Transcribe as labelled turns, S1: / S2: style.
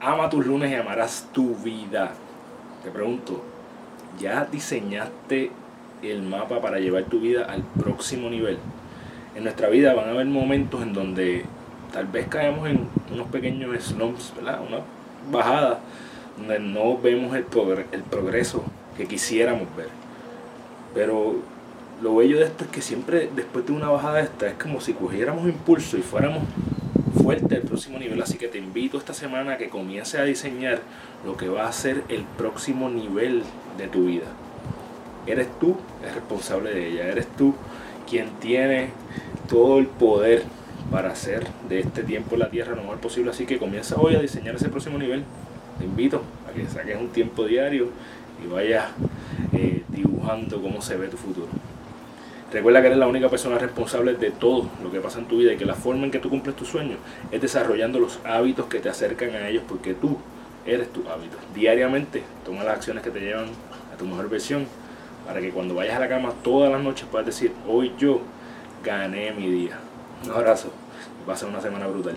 S1: Ama tus lunes y amarás tu vida. Te pregunto, ¿ya diseñaste el mapa para llevar tu vida al próximo nivel? En nuestra vida van a haber momentos en donde tal vez caemos en unos pequeños slumps, ¿verdad? Una bajada donde no vemos el, progreso que quisiéramos ver. Pero lo bello de esto es que siempre después de una bajada esta es como si cogiéramos impulso y fuéramos fuerte al próximo nivel. Así que te invito esta semana a que comiences a diseñar lo que va a ser el próximo nivel de tu vida. Eres tú el responsable de ella, eres tú quien tiene todo el poder para hacer de este tiempo la tierra lo mejor posible. Así que comienza hoy a diseñar ese próximo nivel. Te invito a que saques un tiempo diario y vayas eh, dibujando cómo se ve tu futuro. Recuerda que eres la única persona responsable de todo lo que pasa en tu vida y que la forma en que tú cumples tus sueños es desarrollando los hábitos que te acercan a ellos porque tú eres tu hábito. Diariamente toma las acciones que te llevan a tu mejor versión para que cuando vayas a la cama todas las noches puedas decir, hoy yo gané mi día. Un abrazo. Va a ser una semana brutal.